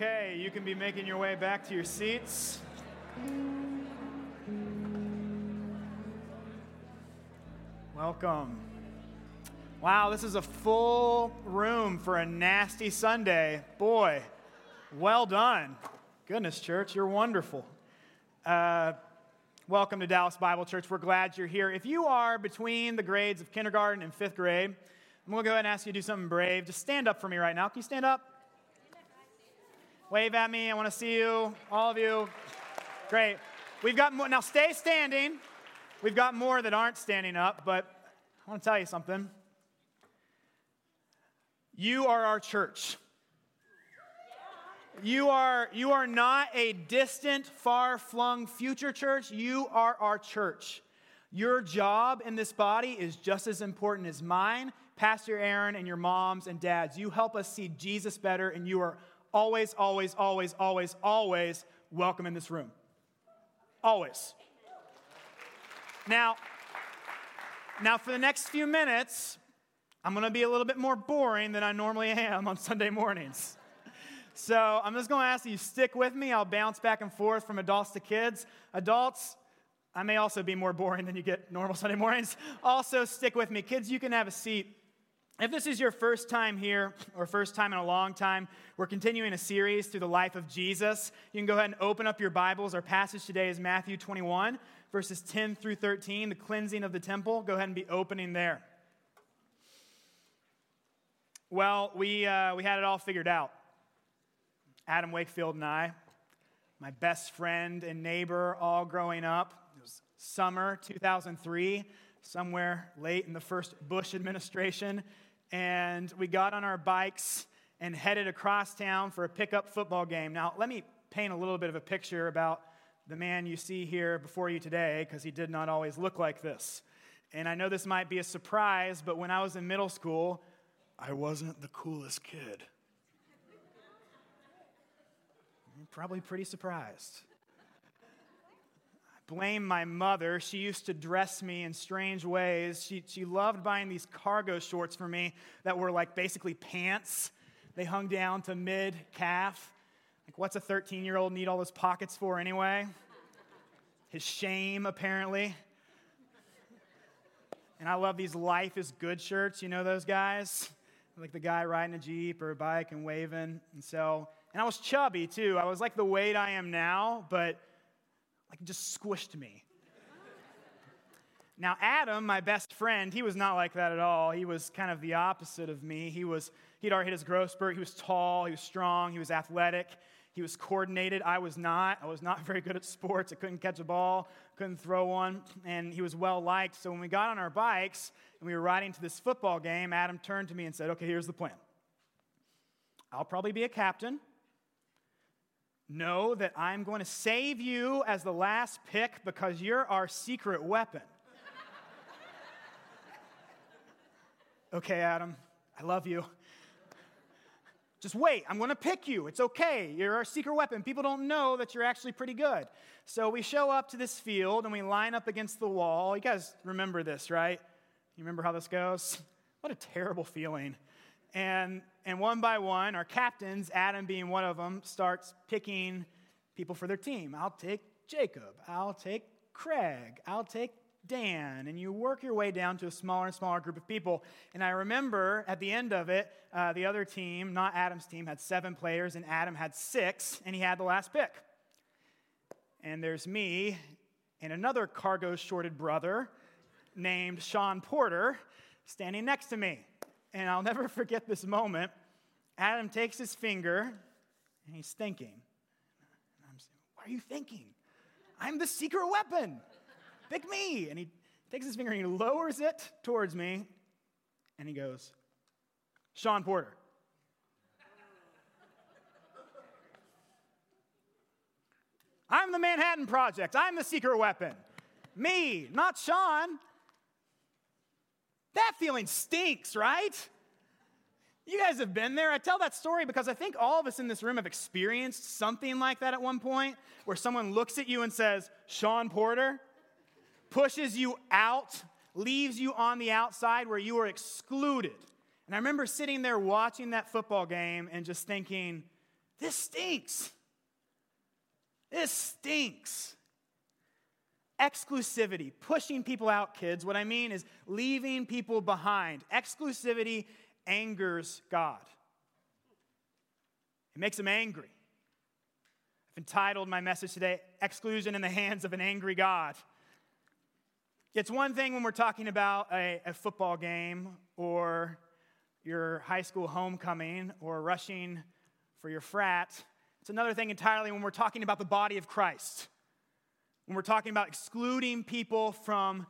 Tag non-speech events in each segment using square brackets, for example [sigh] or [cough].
Okay, you can be making your way back to your seats. Welcome. Wow, this is a full room for a nasty Sunday. Boy, well done. Goodness, church, you're wonderful. Uh, welcome to Dallas Bible Church. We're glad you're here. If you are between the grades of kindergarten and fifth grade, I'm going to go ahead and ask you to do something brave. Just stand up for me right now. Can you stand up? Wave at me. I want to see you, all of you. Great. We've got more. Now stay standing. We've got more that aren't standing up, but I want to tell you something. You are our church. You are, you are not a distant, far flung future church. You are our church. Your job in this body is just as important as mine, Pastor Aaron, and your moms and dads. You help us see Jesus better, and you are always, always, always, always, always welcome in this room. Always. Now, now for the next few minutes, I'm going to be a little bit more boring than I normally am on Sunday mornings. So I'm just going to ask that you stick with me. I'll bounce back and forth from adults to kids. Adults, I may also be more boring than you get normal Sunday mornings. Also, stick with me. Kids, you can have a seat. If this is your first time here or first time in a long time, we're continuing a series through the life of Jesus. You can go ahead and open up your Bibles. Our passage today is Matthew 21, verses 10 through 13, the cleansing of the temple. Go ahead and be opening there. Well, we, uh, we had it all figured out. Adam Wakefield and I, my best friend and neighbor, all growing up. It was summer 2003, somewhere late in the first Bush administration and we got on our bikes and headed across town for a pickup football game. Now, let me paint a little bit of a picture about the man you see here before you today, because he did not always look like this. And I know this might be a surprise, but when I was in middle school, I wasn't the coolest kid. Probably pretty surprised blame my mother. She used to dress me in strange ways. She, she loved buying these cargo shorts for me that were like basically pants. They hung down to mid calf. Like, what's a 13 year old need all those pockets for anyway? His shame, apparently. And I love these Life is Good shirts. You know those guys? Like the guy riding a Jeep or a bike and waving. And so, and I was chubby too. I was like the weight I am now, but like just squished me. Now, Adam, my best friend, he was not like that at all. He was kind of the opposite of me. He was, he'd already hit his growth spurt. He was tall, he was strong, he was athletic, he was coordinated. I was not. I was not [laughs] very good at sports. I couldn't catch a ball, couldn't throw one, and he was well liked. So when we got on our bikes and we were riding to this football game, Adam turned to me and said, Okay, here's the plan. I'll probably be a captain. Know that I'm going to save you as the last pick because you're our secret weapon. okay, Adam, I love you. Just wait, I'm going to pick you. It's okay. You're our secret weapon. People don't know that you're actually pretty good. So we show up to this field and we line up against the wall. You guys remember this, right? You remember how this goes? What a terrible feeling. And, and one by one, our captains, Adam being one of them, starts picking people for their team. I'll take Jacob. I'll take Craig. I'll take Dan. And you work your way down to a smaller and smaller group of people. And I remember at the end of it, uh, the other team, not Adam's team, had seven players, and Adam had six, and he had the last pick. And there's me and another cargo shorted brother named Sean Porter standing next to me. And I'll never [laughs] forget this moment. Adam takes his finger and he's thinking. And I'm saying, What are you thinking? I'm the secret weapon. Pick me. And he takes his finger and he lowers it towards me and he goes, Sean Porter. I'm the Manhattan Project. I'm the secret weapon. Me, not Sean. That feeling stinks, right? You guys have been there. I tell that story because I think all of us in this room have experienced something like that at one point where someone looks at you and says, Sean Porter, pushes you out, leaves you on the outside where you are excluded. And I remember sitting there watching that football game and just thinking, This stinks. This stinks. Exclusivity, pushing people out, kids. What I mean is leaving people behind. Exclusivity angers God, it makes him angry. I've entitled my message today, Exclusion in the Hands of an Angry God. It's one thing when we're talking about a, a football game or your high school homecoming or rushing for your frat. It's another thing entirely when we're talking about the body of Christ when we're talking about excluding people from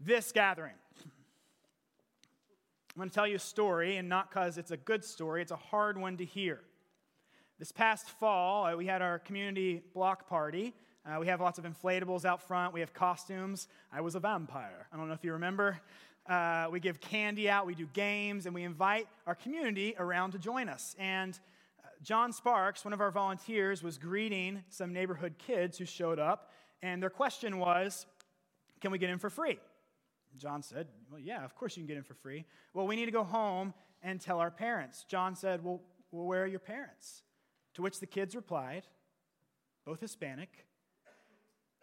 this gathering. I'm going to tell you a story, and not because it's a good story, it's a hard one to hear. This past fall, uh, we had our community block party. Uh, we have lots of inflatables out front. We have costumes. I was a vampire. I don't know if you remember. Uh, we give candy out, we do games, and we invite our community around to join us. And uh, John Sparks, one of our volunteers, was greeting some neighborhood kids who showed up and their question was, Can we get in for free? John said, Well, yeah, of course you can get in for free. Well, we need to go home and tell our parents. John said, Well, well where are your parents? To which the kids replied, both Hispanic.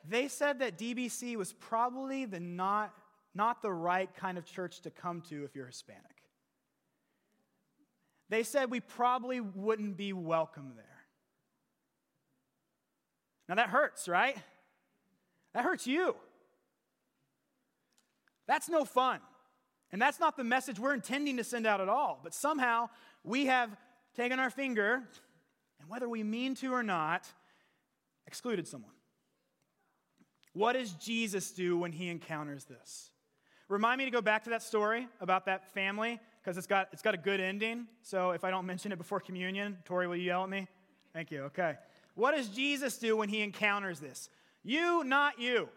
They said that DBC was probably the not, not the right kind of church to come to if you're Hispanic. They said we probably wouldn't be welcome there. Now that hurts, right? That hurts you. That's no fun. And that's not the message we're intending to send out at all. But somehow we have taken our finger, and whether we mean to or not, excluded someone. What does Jesus do when he encounters this? Remind me to go back to that story about that family because it's got, it's got a good ending. So if I don't mention it before communion, Tori, will you yell at me? Thank you. Okay. What does Jesus do when he encounters this? You, not you.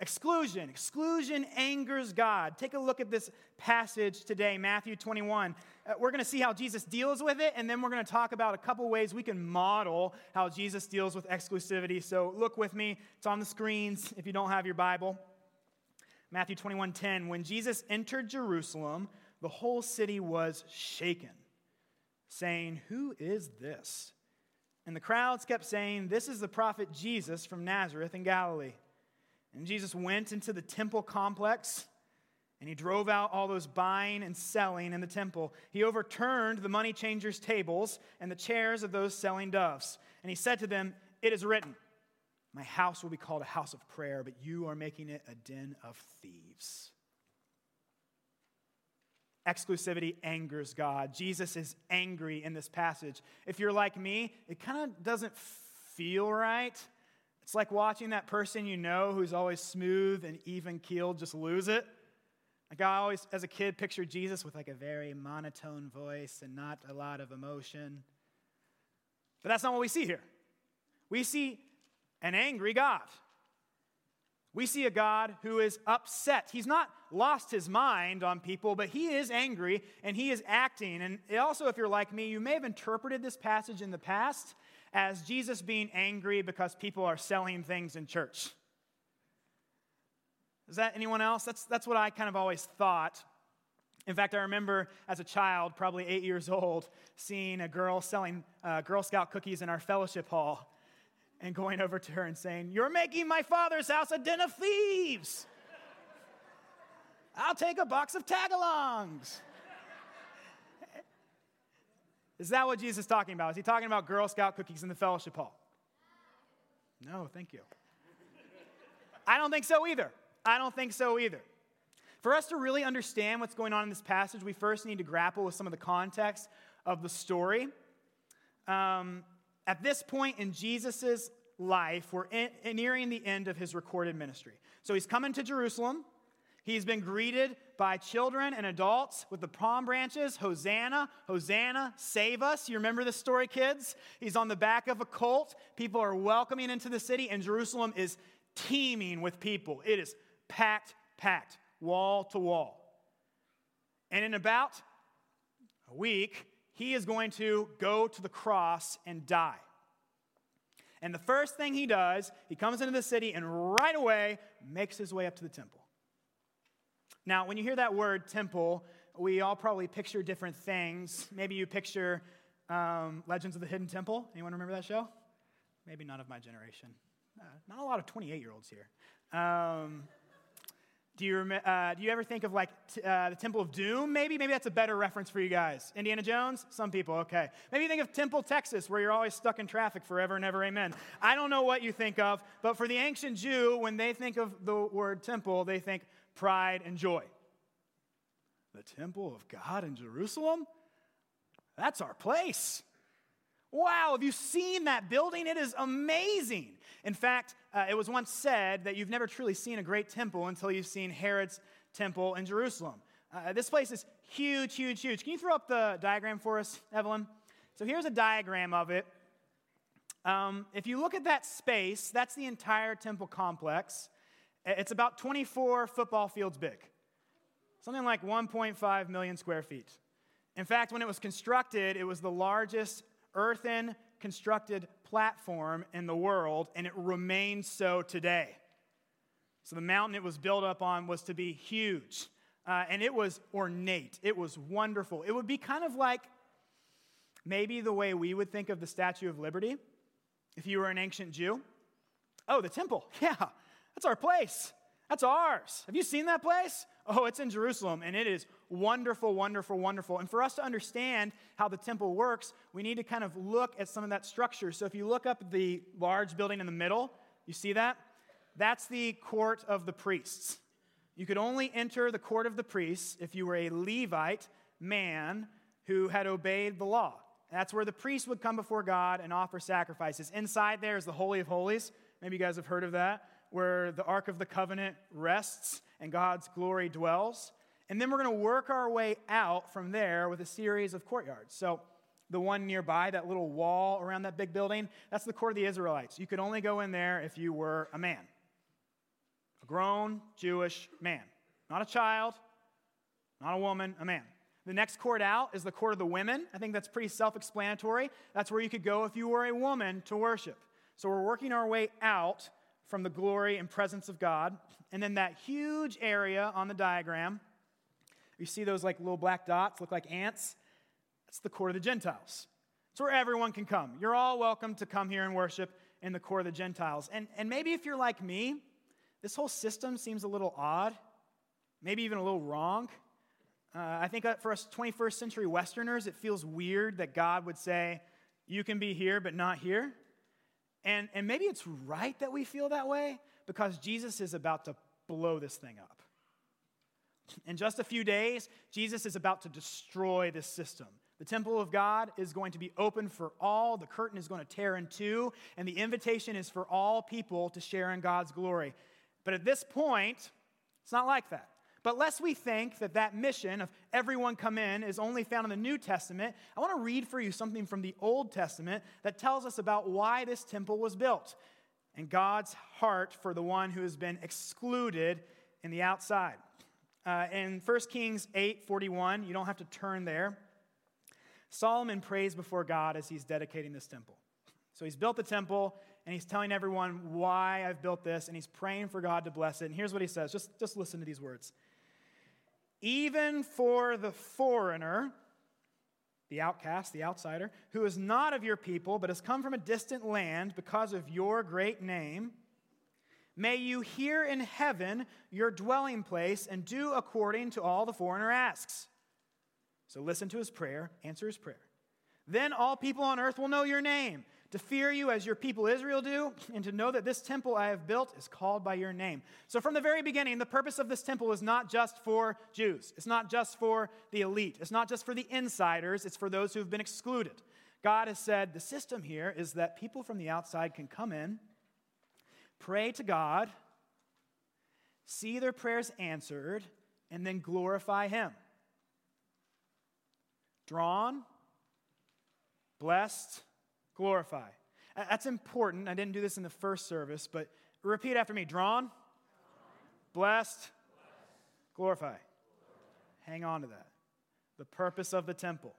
Exclusion. Exclusion angers God. Take a look at this passage today, Matthew 21. Uh, we're going to see how Jesus deals with it, and then we're going to talk about a couple ways we can model how Jesus deals with exclusivity. So look with me. It's on the screens if you don't have your Bible. Matthew 21 10. When Jesus entered Jerusalem, the whole city was shaken, saying, Who is this? And the crowds kept saying, This is the prophet Jesus from Nazareth in Galilee. And Jesus went into the temple complex and he drove out all those buying and selling in the temple. He overturned the money changers' tables and the chairs of those selling doves. And he said to them, It is written, My house will be called a house of prayer, but you are making it a den of thieves. Exclusivity angers God. Jesus is angry in this passage. If you're like me, it kind of doesn't feel right. It's like watching that person you know who's always smooth and even keeled just lose it. Like I always, as a kid, pictured Jesus with like a very monotone voice and not a lot of emotion. But that's not what we see here. We see an angry God. We see a God who is upset. He's not lost his mind on people, but he is angry and he is acting. And also, if you're like me, you may have interpreted this passage in the past as Jesus being angry because people are selling things in church. Is that anyone else? That's, that's what I kind of always thought. In fact, I remember as a child, probably eight years old, seeing a girl selling uh, Girl Scout cookies in our fellowship hall and going over to her and saying, You're making my father's house a den of thieves. I'll take a box of tagalongs. Is that what Jesus is talking about? Is he talking about Girl Scout cookies in the fellowship hall? No, thank you. I don't think so either. I don't think so either. For us to really understand what's going on in this passage, we first need to grapple with some of the context of the story. Um, at this point in Jesus' life, we're in, nearing the end of his recorded ministry. So he's coming to Jerusalem. He's been greeted by children and adults with the palm branches Hosanna, Hosanna, save us. You remember this story, kids? He's on the back of a colt. People are welcoming into the city, and Jerusalem is teeming with people. It is packed, packed, wall to wall. And in about a week, he is going to go to the cross and die. And the first thing he does, he comes into the city and right away makes his way up to the temple. Now, when you hear that word temple, we all probably picture different things. Maybe you picture um, Legends of the Hidden Temple. Anyone remember that show? Maybe none of my generation. Uh, not a lot of 28 year olds here. Um, do you, uh, do you ever think of like t- uh, the Temple of Doom, maybe? Maybe that's a better reference for you guys. Indiana Jones? Some people, okay. Maybe you think of Temple, Texas, where you're always stuck in traffic forever and ever, amen. I don't know what you think of, but for the ancient Jew, when they think of the word temple, they think pride and joy. The temple of God in Jerusalem? That's our place. Wow, have you seen that building? It is amazing. In fact, uh, it was once said that you've never truly seen a great temple until you've seen Herod's temple in Jerusalem. Uh, this place is huge, huge, huge. Can you throw up the diagram for us, Evelyn? So here's a diagram of it. Um, if you look at that space, that's the entire temple complex. It's about 24 football fields big, something like 1.5 million square feet. In fact, when it was constructed, it was the largest earthen constructed platform in the world, and it remains so today. So the mountain it was built up on was to be huge, uh, and it was ornate. It was wonderful. It would be kind of like maybe the way we would think of the Statue of Liberty if you were an ancient Jew. Oh, the temple. [laughs] Yeah, that's our place. That's ours. Have you seen that place? Oh, it's in Jerusalem, and it is wonderful, wonderful, wonderful. And for us to understand how the temple works, we need to kind of look at some of that structure. So if you look up the large building in the middle, you see that? That's the court of the priests. You could only enter the court of the priests if you were a Levite man who had obeyed the law. That's where the priest would come before God and offer sacrifices. Inside there is the Holy of Holies. Maybe you guys have heard of that, where the Ark of the Covenant rests and God's glory dwells. And then we're going to work our way out from there with a series of courtyards. So, the one nearby, that little wall around that big building, that's the court of the Israelites. You could only go in there if you were a man, a grown Jewish man, not a child, not a woman, a man. The next court out is the court of the women. I think that's pretty self explanatory. That's where you could go if you were a woman to worship. So we're working our way out from the glory and presence of God. And then that huge area on the diagram you see those like little black dots, look like ants? That's the court of the Gentiles. It's where everyone can come. You're all welcome to come here and worship in the court of the Gentiles. And, and maybe if you're like me, this whole system seems a little odd, maybe even a little wrong. Uh, I think for us 21st century Westerners, it feels weird that God would say, You can be here, but not here. And, and maybe it's right that we feel that way because Jesus is about to blow this thing up. In just a few days, Jesus is about to destroy this system. The temple of God is going to be open for all. The curtain is going to tear in two, and the invitation is for all people to share in God's glory. But at this point, it's not like that. But lest we think that that mission of everyone come in is only found in the New Testament, I want to read for you something from the Old Testament that tells us about why this temple was built and God's heart for the one who has been excluded in the outside. Uh, in 1 Kings 8 41, you don't have to turn there. Solomon prays before God as he's dedicating this temple. So he's built the temple and he's telling everyone why I've built this and he's praying for God to bless it. And here's what he says just, just listen to these words. Even for the foreigner, the outcast, the outsider, who is not of your people but has come from a distant land because of your great name, May you hear in heaven your dwelling place and do according to all the foreigner asks. So listen to his prayer, answer his prayer. Then all people on earth will know your name, to fear you as your people Israel do, and to know that this temple I have built is called by your name. So from the very beginning, the purpose of this temple is not just for Jews, it's not just for the elite, it's not just for the insiders, it's for those who have been excluded. God has said the system here is that people from the outside can come in pray to God, see their prayers answered, and then glorify Him. Drawn, blessed, glorify. That's important. I didn't do this in the first service, but repeat after me drawn, blessed, glorify. Hang on to that. The purpose of the temple.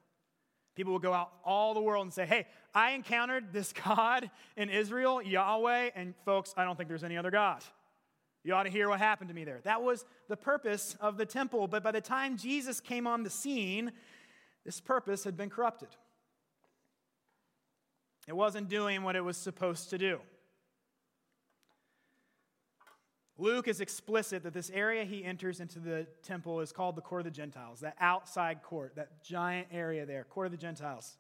People will go out all the world and say, Hey, I encountered this God in Israel, Yahweh, and folks, I don't think there's any other God. You ought to hear what happened to me there. That was the purpose of the temple. But by the time Jesus came on the scene, this purpose had been corrupted. It wasn't doing what it was supposed to do. Luke is explicit that this area he enters into the temple is called the court of the Gentiles, that outside court, that giant area there, court of the Gentiles.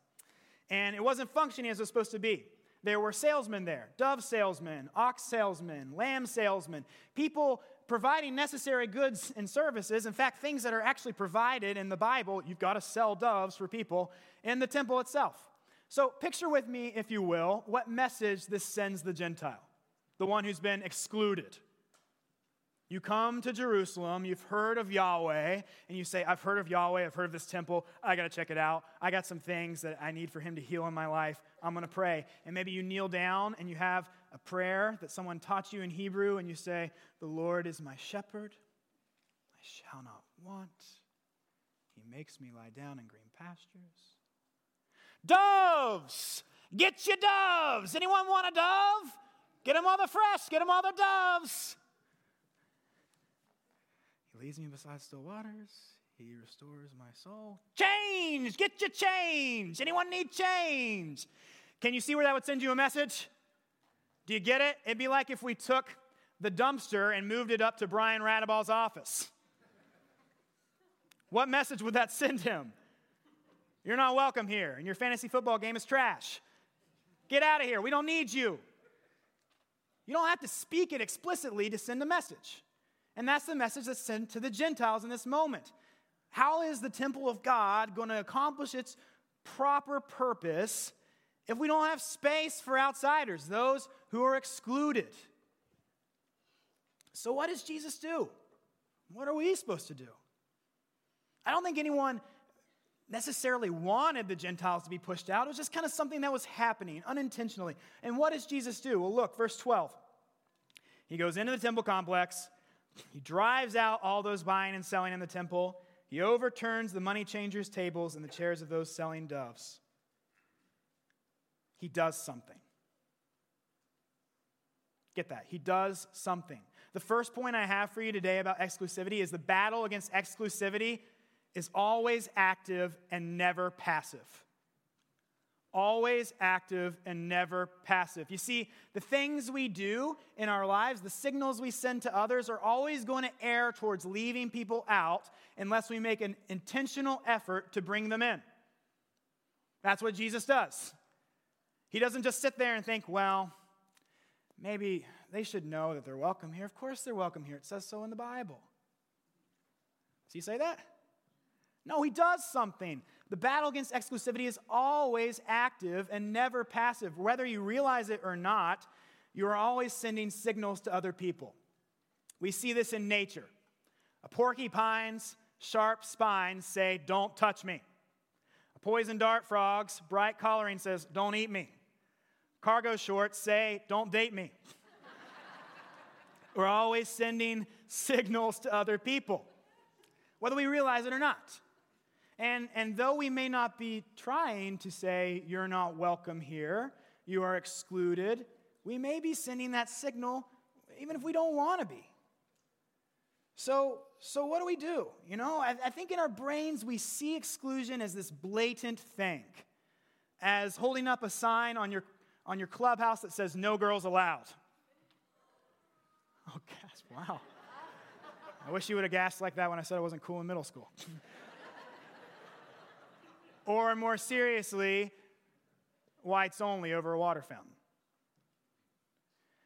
And it wasn't functioning as it was supposed to be. There were salesmen there dove salesmen, ox salesmen, lamb salesmen, people providing necessary goods and services. In fact, things that are actually provided in the Bible, you've got to sell doves for people in the temple itself. So, picture with me, if you will, what message this sends the Gentile, the one who's been excluded. You come to Jerusalem, you've heard of Yahweh, and you say, I've heard of Yahweh, I've heard of this temple, I gotta check it out. I got some things that I need for him to heal in my life. I'm gonna pray. And maybe you kneel down and you have a prayer that someone taught you in Hebrew, and you say, The Lord is my shepherd, I shall not want. He makes me lie down in green pastures. Doves! Get your doves! Anyone want a dove? Get them all the fresh, get them all the doves. He leads me beside still waters. He restores my soul. Change! Get your change! Anyone need change? Can you see where that would send you a message? Do you get it? It'd be like if we took the dumpster and moved it up to Brian Radaball's office. What message would that send him? You're not welcome here, and your fantasy football game is trash. Get out of here. We don't need you. You don't have to speak it explicitly to send a message. And that's the message that's sent to the Gentiles in this moment. How is the temple of God going to accomplish its proper purpose if we don't have space for outsiders, those who are excluded? So, what does Jesus do? What are we supposed to do? I don't think anyone necessarily wanted the Gentiles to be pushed out. It was just kind of something that was happening unintentionally. And what does Jesus do? Well, look, verse 12. He goes into the temple complex, he drives out all those buying and selling in the temple. He overturns the money changers' tables and the chairs of those selling doves. He does something. Get that. He does something. The first point I have for you today about exclusivity is the battle against exclusivity is always active and never passive always active and never passive. You see, the things we do in our lives, the signals we send to others, are always going to err towards leaving people out unless we make an intentional effort to bring them in. That's what Jesus does. He doesn't just sit there and think, well, maybe they should know that they're welcome here. Of course, they're welcome here. It says so in the Bible. Does he say that? No, he does something. The battle against exclusivity is always active and never passive. Whether you realize it or not, you are always sending signals to other people. We see this in nature. A porcupine's sharp spines say, Don't touch me. A poison dart frog's bright coloring says, Don't eat me. Cargo shorts say, Don't date me. [laughs] We're always sending signals to other people, whether we realize it or not. And, and though we may not be trying to say, you're not welcome here, you are excluded, we may be sending that signal even if we don't want to be. So, so what do we do? You know, I, I think in our brains we see exclusion as this blatant thing, as holding up a sign on your, on your clubhouse that says, no girls allowed. Oh, gosh, wow. I wish you would have gasped like that when I said I wasn't cool in middle school. [laughs] Or more seriously, whites only over a water fountain.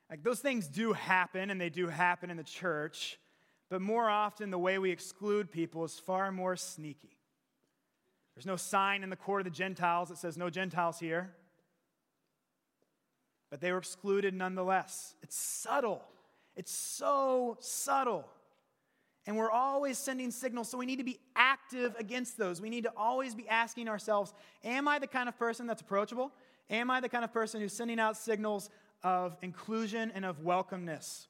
Like those things do happen, and they do happen in the church, but more often the way we exclude people is far more sneaky. There's no sign in the court of the Gentiles that says no Gentiles here, but they were excluded nonetheless. It's subtle, it's so subtle. And we're always sending signals, so we need to be active against those. We need to always be asking ourselves Am I the kind of person that's approachable? Am I the kind of person who's sending out signals of inclusion and of welcomeness?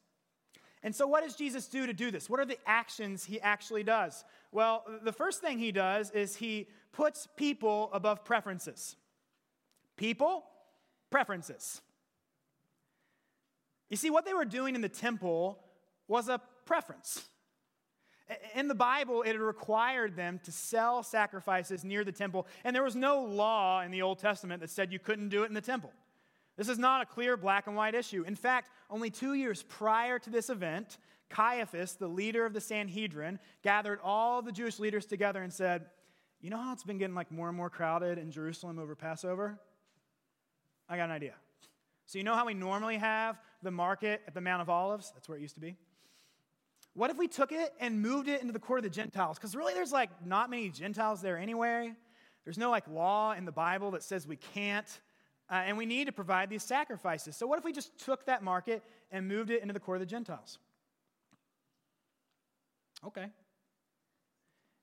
And so, what does Jesus do to do this? What are the actions he actually does? Well, the first thing he does is he puts people above preferences. People, preferences. You see, what they were doing in the temple was a preference. In the Bible, it required them to sell sacrifices near the temple, and there was no law in the Old Testament that said you couldn't do it in the temple. This is not a clear black and white issue. In fact, only two years prior to this event, Caiaphas, the leader of the Sanhedrin, gathered all the Jewish leaders together and said, You know how it's been getting like more and more crowded in Jerusalem over Passover? I got an idea. So, you know how we normally have the market at the Mount of Olives? That's where it used to be. What if we took it and moved it into the court of the Gentiles? Because really, there's like not many Gentiles there anyway. There's no like law in the Bible that says we can't. Uh, and we need to provide these sacrifices. So, what if we just took that market and moved it into the court of the Gentiles? Okay.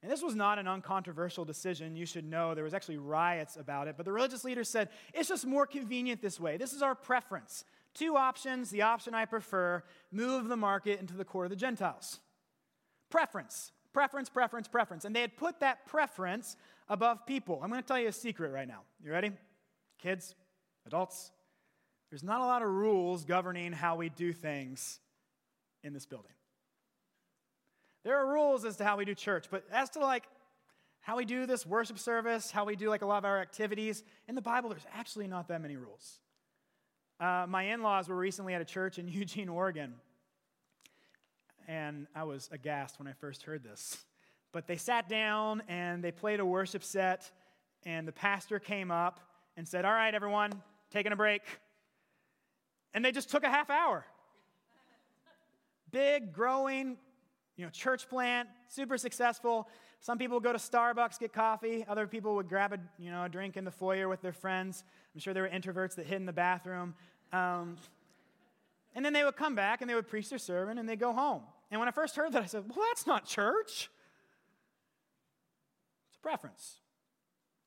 And this was not an uncontroversial decision. You should know there was actually riots about it. But the religious leaders said, it's just more convenient this way. This is our preference. Two options. The option I prefer move the market into the court of the Gentiles. Preference. Preference, preference, preference. And they had put that preference above people. I'm going to tell you a secret right now. You ready? Kids, adults, there's not a lot of rules governing how we do things in this building. There are rules as to how we do church, but as to like how we do this worship service, how we do like a lot of our activities, in the Bible, there's actually not that many rules. Uh, my in laws were recently at a church in [laughs] Eugene, Oregon, and I was aghast when I first heard this. But they sat down and they played a worship set, and the pastor came up and said, All right, everyone, taking a break. And they just took a half hour. Big, growing, you know, church plant, super successful. Some people would go to Starbucks, get coffee. Other people would grab a, you know, a drink in the foyer with their friends. I'm sure there were introverts that hid in the bathroom. Um, and then they would come back and they would preach their sermon and they'd go home. And when I first heard that, I said, well, that's not church. It's a preference.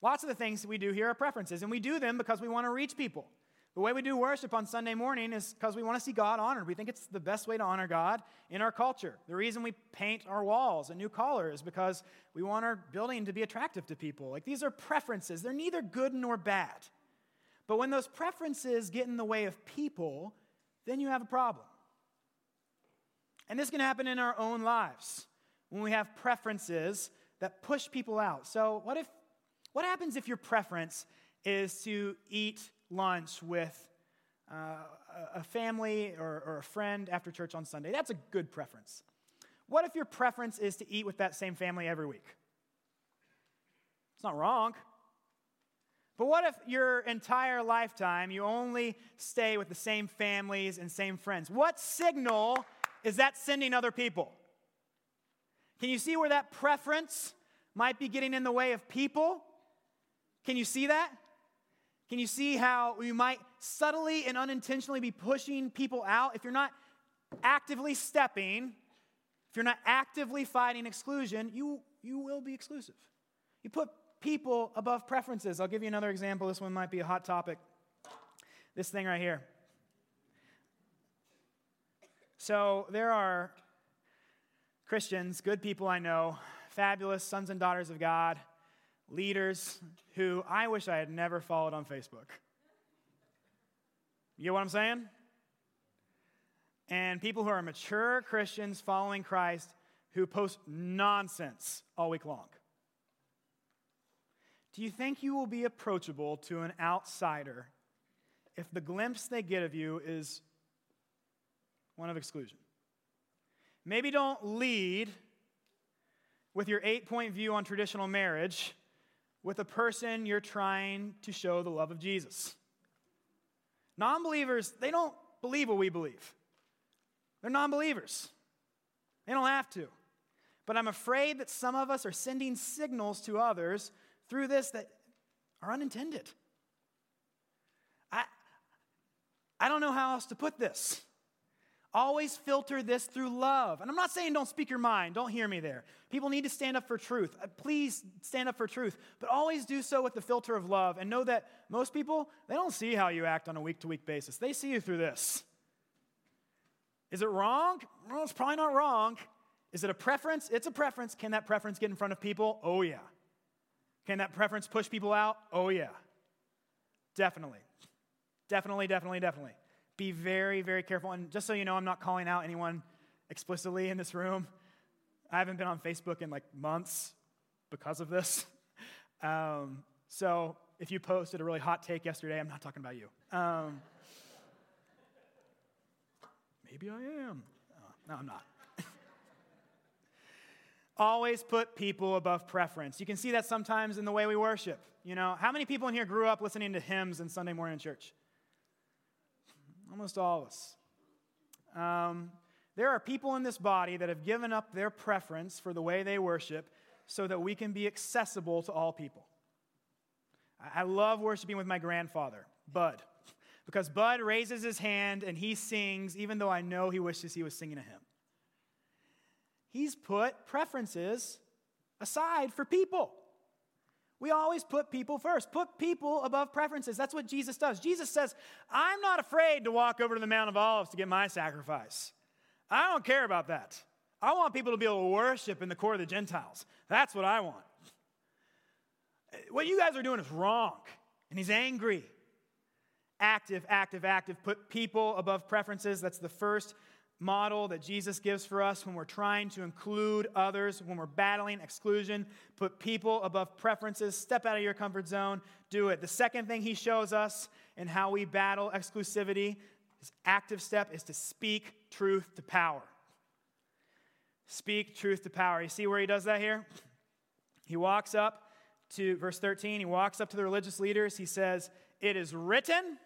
Lots of the things that we do here are preferences, and we do them because we want to reach people. The way we do worship on Sunday morning is because we want to see God honored. We think it's the best way to honor God in our culture. The reason we paint our walls a new color is because we want our building to be attractive to people. Like these are preferences, they're neither good nor bad. But when those preferences get in the way of people, then you have a problem. And this can happen in our own lives when we have preferences that push people out. So, what if what happens if your preference is to eat lunch with uh, a family or, or a friend after church on Sunday. That's a good preference. What if your preference is to eat with that same family every week? It's not wrong. But what if your entire lifetime you only stay with the same families and same friends? What signal is that sending other people? Can you see where that preference might be getting in the way of people? Can you see that? Can you see how you might subtly and unintentionally be pushing people out if you're not actively stepping, if you're not actively fighting exclusion, you, you will be exclusive. You put people above preferences. I'll give you another example. This one might be a hot topic. This thing right here. So there are Christians, good people I know, fabulous sons and daughters of God leaders who I wish I had never followed on Facebook. You get what I'm saying? And people who are mature Christians following Christ who post nonsense all week long. Do you think you will be approachable to an outsider if the glimpse they get of you is one of exclusion? Maybe don't lead with your eight point view on traditional marriage with a person you're trying to show the love of Jesus. Non believers, they don't believe what we believe. They're non believers. They don't have to. But I'm afraid that some of us are sending signals to others through this that are unintended. I, I don't know how else to put this. Always filter this through love. And I'm not saying don't speak your mind, don't hear me there. People need to stand up for truth. Uh, please stand up for truth, but always do so with the filter of love and know that most people, they don't see how you act on a week to week basis. They see you through this. Is it wrong? Well, it's probably not wrong. Is it a preference? It's a preference. Can that preference get in front of people? Oh, yeah. Can that preference push people out? Oh, yeah. Definitely. Definitely, definitely, definitely be very, very careful. And just so you know, I'm not calling out anyone explicitly in this room. I haven't been on Facebook in like months because of this. [laughs] Um, so if you posted a really hot take yesterday, I'm not talking about you. Um, maybe I am. Oh, no, I'm not. [laughs] Always put people above preference. You can see that sometimes in the way we worship. You know, how many people in here grew up listening to hymns in Sunday morning church? Almost all of us. Um, there are people in this body that have given up their preference for the way they worship so that we can be accessible to all people. I love worshiping with my grandfather, Bud, because Bud raises his hand and he sings even though I know he wishes he was singing a hymn. He's put preferences aside for people. We always put people first. Put people above preferences. That's what Jesus does. Jesus says, I'm not afraid to walk over to the Mount of Olives to get my sacrifice. I don't care about that. I want people to be able to worship in the court of the Gentiles. That's what I want. What you guys are doing is wrong. And he's angry. Active, active, active. Put people above preferences. That's the first model that Jesus gives for us when we're trying to include others, when we're battling exclusion. Put people above preferences. Step out of your comfort zone. Do it. The second thing he shows us in how we battle exclusivity, his active step, is to speak truth to power. Speak truth to power. You see where he does that here? He walks up to verse 13. He walks up to the religious leaders. He says, It is written,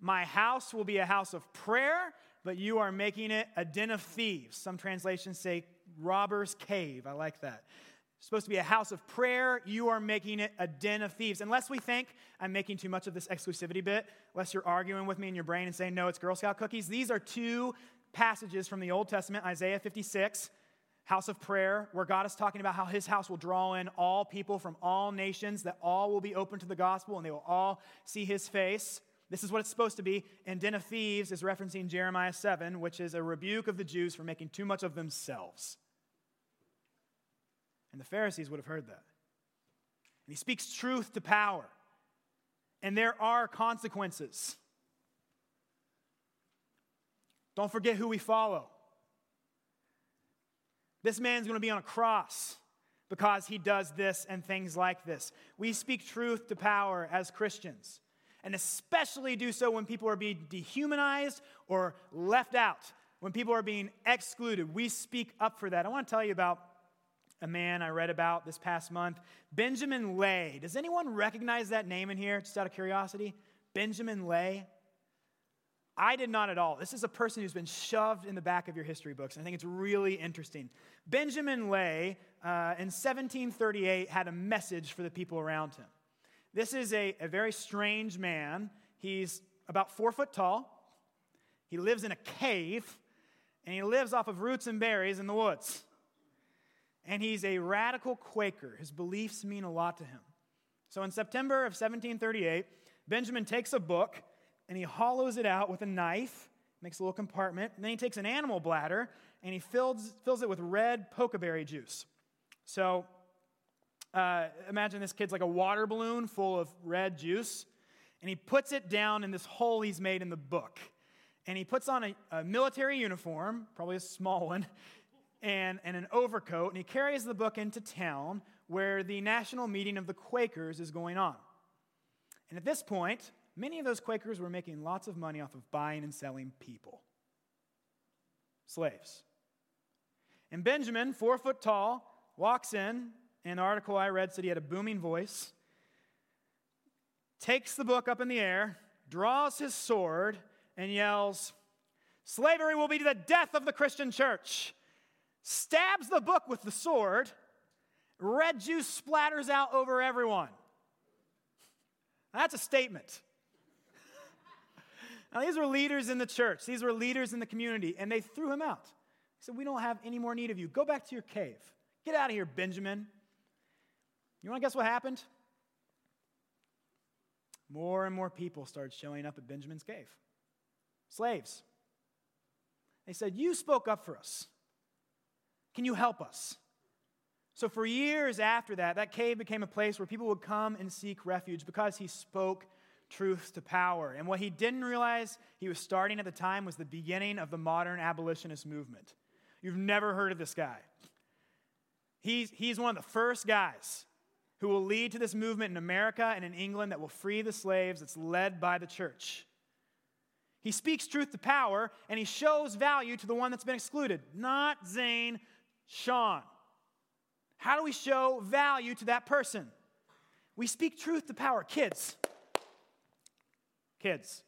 My house will be a house of prayer, but you are making it a den of thieves. Some translations say robber's cave. I like that. It's supposed to be a house of prayer. You are making it a den of thieves. Unless we think I'm making too much of this exclusivity bit, unless you're arguing with me in your brain and saying, no, it's Girl Scout cookies. These are two passages from the Old Testament Isaiah 56, house of prayer, where God is talking about how his house will draw in all people from all nations, that all will be open to the gospel and they will all see his face. This is what it's supposed to be. And Den of Thieves is referencing Jeremiah 7, which is a rebuke of the Jews for making too much of themselves. And the Pharisees would have heard that. And he speaks truth to power. And there are consequences. Don't forget who we follow. This man's going to be on a cross because he does this and things like this. We speak truth to power as Christians and especially do so when people are being dehumanized or left out, when people are being excluded. We speak up for that. I want to tell you about a man I read about this past month, Benjamin Lay. Does anyone recognize that name in here, just out of curiosity? Benjamin Lay? I did not at all. This is a person who's been shoved in the back of your history books. I think it's really interesting. Benjamin Lay, uh, in 1738, had a message for the people around him. This is a, a very strange man. He's about four foot tall. He lives in a cave, and he lives off of roots and berries in the woods. And he's a radical Quaker. His beliefs mean a lot to him. So in September of 1738, Benjamin takes a book and he hollows it out with a knife, makes a little compartment, and then he takes an animal bladder and he fills, fills it with red pokeberry juice. So uh, imagine this kid's like a water balloon full of red juice, and he puts it down in this hole he's made in the book. And he puts on a, a military uniform, probably a small one, and, and an overcoat, and he carries the book into town where the national meeting of the Quakers is going on. And at this point, many of those Quakers were making lots of money off of buying and selling people slaves. And Benjamin, four foot tall, walks in an article I read said he had a booming voice, takes the book up in the air, draws his sword, and yells, Slavery will be the death of the Christian church. Stabs the book with the sword, red juice splatters out over everyone. That's a statement. [laughs] Now, these were leaders in the church, these were leaders in the community, and they threw him out. He said, We don't have any more need of you. Go back to your cave. Get out of here, Benjamin. You want to guess what happened? More and more people started showing up at Benjamin's cave. Slaves. They said, You spoke up for us. Can you help us? So, for years after that, that cave became a place where people would come and seek refuge because he spoke truth to power. And what he didn't realize he was starting at the time was the beginning of the modern abolitionist movement. You've never heard of this guy. He's, he's one of the first guys who will lead to this movement in America and in England that will free the slaves that's led by the church. He speaks truth to power and he shows value to the one that's been excluded, not Zane, Sean. How do we show value to that person? We speak truth to power. Kids, kids,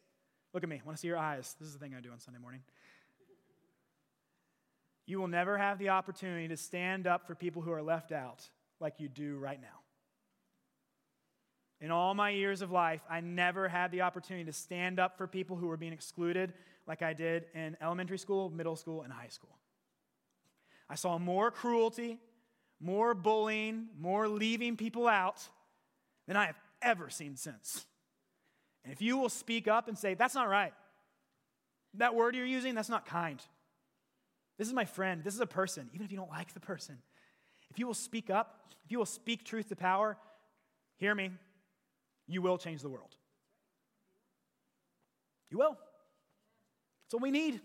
look at me. I want to see your eyes. This is the thing I do on Sunday morning. You will never have the opportunity to stand up for people who are left out like you do right now. In all my years of life, I never had the opportunity to stand up for people who were being excluded like I did in elementary school, middle school, and high school. I saw more cruelty, more bullying, more leaving people out than I have ever seen since. And if you will speak up and say, that's not right, that word you're using, that's not kind. This is my friend. This is a person, even if you don't like the person. If you will speak up, if you will speak truth to power, hear me, you will change the world. You will. That's what we need.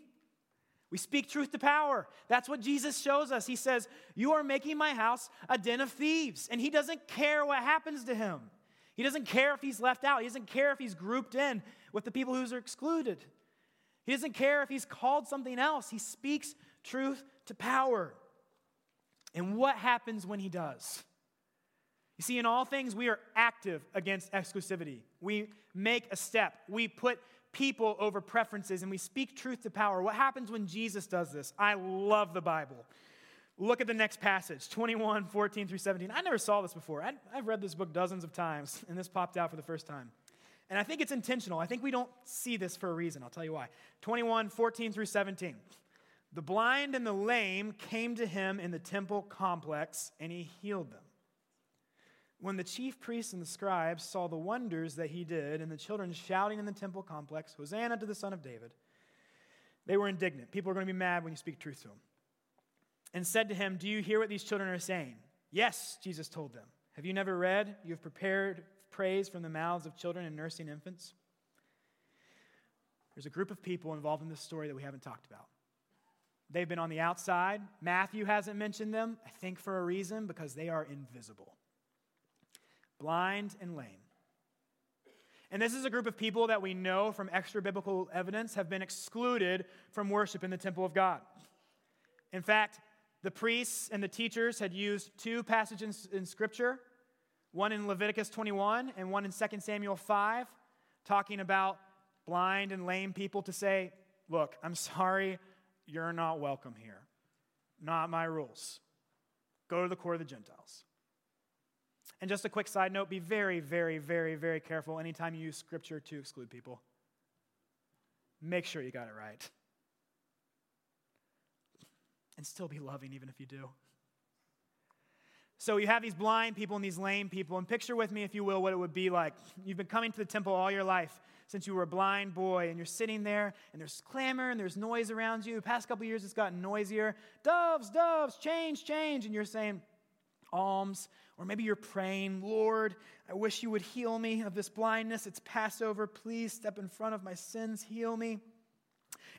We speak truth to power. That's what Jesus shows us. He says, You are making my house a den of thieves. And he doesn't care what happens to him. He doesn't care if he's left out. He doesn't care if he's grouped in with the people who are excluded. He doesn't care if he's called something else. He speaks truth to power. And what happens when he does? You see, in all things, we are active against exclusivity. We make a step. We put people over preferences and we speak truth to power. What happens when Jesus does this? I love the Bible. Look at the next passage, 21, 14 through 17. I never saw this before. I, have read this book dozens of times, and this popped out for the first time. And I think it's intentional. I think we don't see this for a reason. I'll tell you why. 21, 14 through 17. The blind and the lame came to him in the temple complex, and he healed them. When the chief priests and the scribes saw the wonders that he did, and the children shouting in the temple complex, Hosanna to the Son of David, they were indignant. People are going to be mad when you speak truth to them. And said to him, Do you hear what these children are saying? Yes, Jesus told them. Have you never read, You have prepared praise from the mouths of children and nursing infants? There's a group of people involved in this story that we haven't talked about. They've been on the outside. Matthew hasn't mentioned them, I think for a reason, because they are invisible blind and lame. And this is a group of people that we know from extra biblical evidence have been excluded from worship in the temple of God. In fact, the priests and the teachers had used two passages in Scripture, one in Leviticus 21 and one in 2 Samuel 5, talking about blind and lame people to say, Look, I'm sorry, you're not welcome here. Not my rules. Go to the court of the Gentiles. And just a quick side note be very, very, very, very careful anytime you use scripture to exclude people. Make sure you got it right. And still be loving, even if you do. So you have these blind people and these lame people, and picture with me, if you will, what it would be like. You've been coming to the temple all your life since you were a blind boy, and you're sitting there, and there's clamor and there's noise around you. The past couple years, it's gotten noisier. Doves, doves, change, change. And you're saying, alms, or maybe you're praying, Lord, I wish you would heal me of this blindness. It's Passover. Please step in front of my sins, heal me.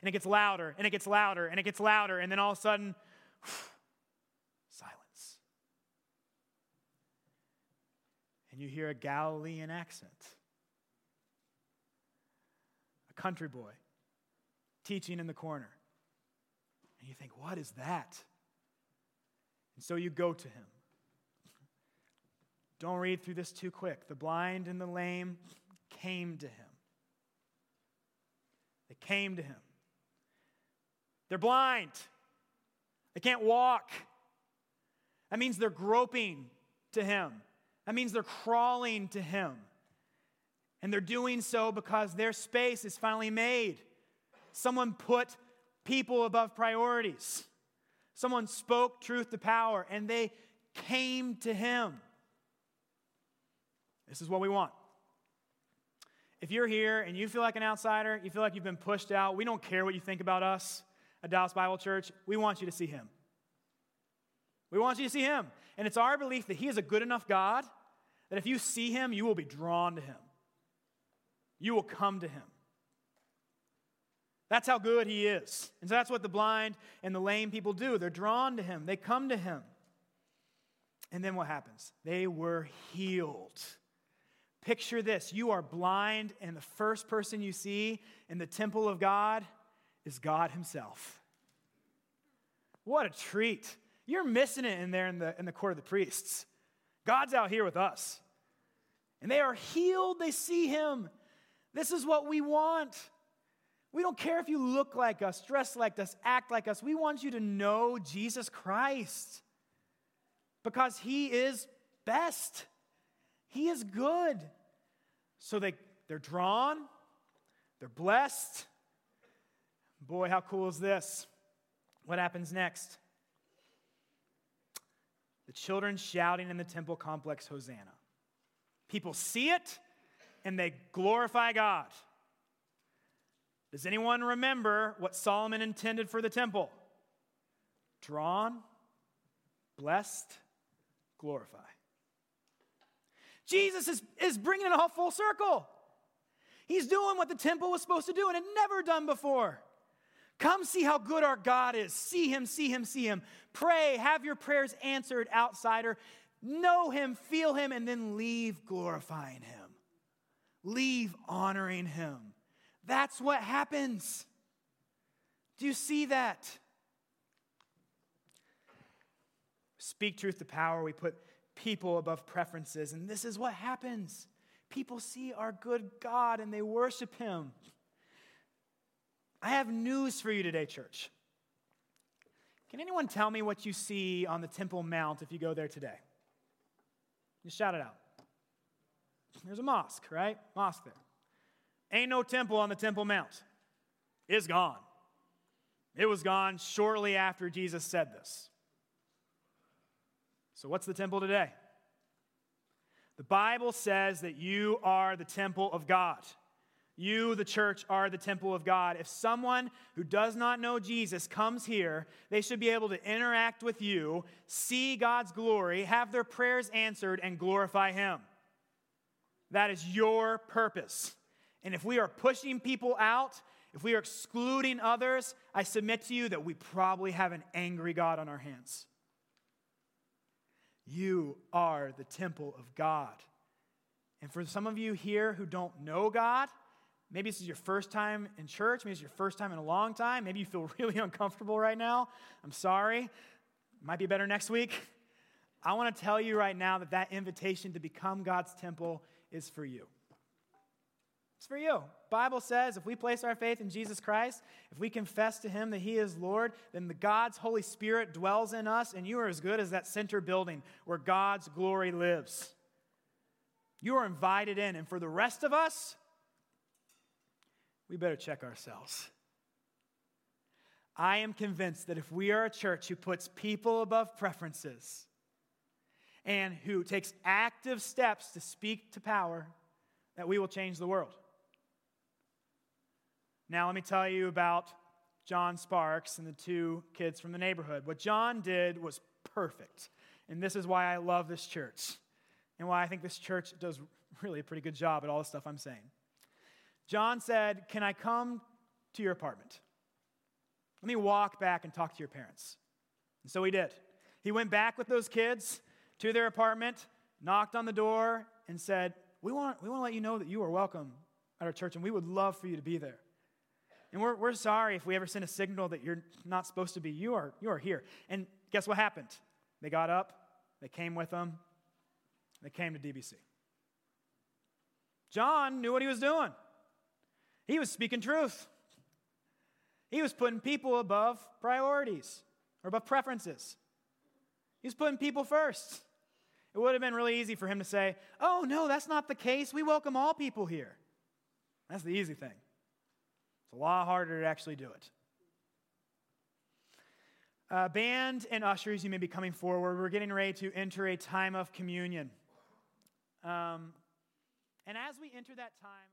And it gets louder, and it gets louder, and it gets louder, and then all of a sudden, [sighs] silence. And you hear a Galilean accent, a country boy teaching in the corner. And you think, what is that? And so you go to him. Don't read through this too quick. The blind and the lame came to him. They came to him. They're blind. They can't walk. That means they're groping to him. That means they're crawling to him. And they're doing so because their space is finally made. Someone put people above priorities. Someone spoke truth to power, and they came to him. This is what we want. If you're here and you feel like an outsider, you feel like you've been pushed out, we don't care what you think about us at Dallas Bible Church. We want you to see Him. We want you to see Him. And it's our belief that He is a good enough God that if you see Him, you will be drawn to Him. You will come to Him. That's how good He is. And so that's what the blind and the lame people do. They're drawn to Him, they come to Him. And then what happens? They were healed. Picture this you are blind, and the first person you see in the temple of God is God Himself. What a treat. You're missing it in there in the, in the court of the priests. God's out here with us. And they are healed, they see Him. This is what we want. We don't care if you look like us, dress like us, act like us. We want you to know Jesus Christ because He is best. He is good. So they, they're drawn, they're blessed. Boy, how cool is this? What happens next? The children shouting in the temple complex, Hosanna. People see it and they glorify God. Does anyone remember what Solomon intended for the temple? Drawn, blessed, glorify. Jesus is, is bringing it all full circle. He's doing what the temple was supposed to do and had never done before. Come see how good our God is. See him, see him, see him. Pray, have your prayers answered, outsider. Know him, feel him, and then leave glorifying him. Leave honoring him. That's what happens. Do you see that? Speak truth to power. We put people above preferences. And this is what happens people see our good God and they worship him. I have news for you today, church. Can anyone tell me what you see on the Temple Mount if you go there today? Just shout it out. There's a mosque, right? Mosque there. Ain't no temple on the Temple Mount. It's gone. It was gone shortly after Jesus said this. So, what's the temple today? The Bible says that you are the temple of God. You, the church, are the temple of God. If someone who does not know Jesus comes here, they should be able to interact with you, see God's glory, have their prayers answered, and glorify Him. That is your purpose. And if we are pushing people out, if we are excluding others, I submit to you that we probably have an angry God on our hands. You are the temple of God. And for some of you here who don't know God, maybe this is your first time in church, maybe it's your first time in a long time, maybe you feel [laughs] really uncomfortable right now. I'm sorry. Might be better next week. [laughs] I want to tell you right now that that invitation to become God's temple is for you. It's for you. Bible says if we place our faith in Jesus Christ, if we confess to him that he is Lord, then the God's Holy Spirit dwells in us and you are as good as that center building where God's glory lives. You are invited in and for the rest of us, we better check ourselves. I am convinced that if we are a church who puts people above preferences and who takes active steps to speak to power, that we will change the world. Now, let me tell you about John Sparks and the two kids from the neighborhood. What John did was perfect. And this is why I love this church and why I think this church does really a pretty good job at all the stuff I'm saying. John said, Can I come to your apartment? Let me walk back and talk to your parents. And so he did. He went back with those kids to their apartment, knocked on the door, and said, We want, we want to let you know that you are welcome at our church, and we would love for you to be there. And we're, we're sorry if we ever send a signal that you're not supposed to be. You are, you are here. And guess what happened? They got up, they came with them, they came to DBC. John knew what he was doing. He was speaking truth. He was putting people above priorities or above preferences. He was putting people first. It would have been really easy for him to say, Oh, no, that's not the case. We welcome all people here. That's the easy thing. It's a lot harder to actually do it. Uh, band and ushers, you may be coming forward. We're getting ready to enter a time of communion. Um, and as we enter that time,